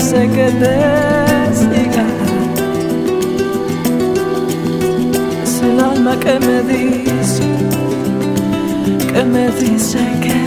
quise que te siga. Es el alma que me dice, que me dice que.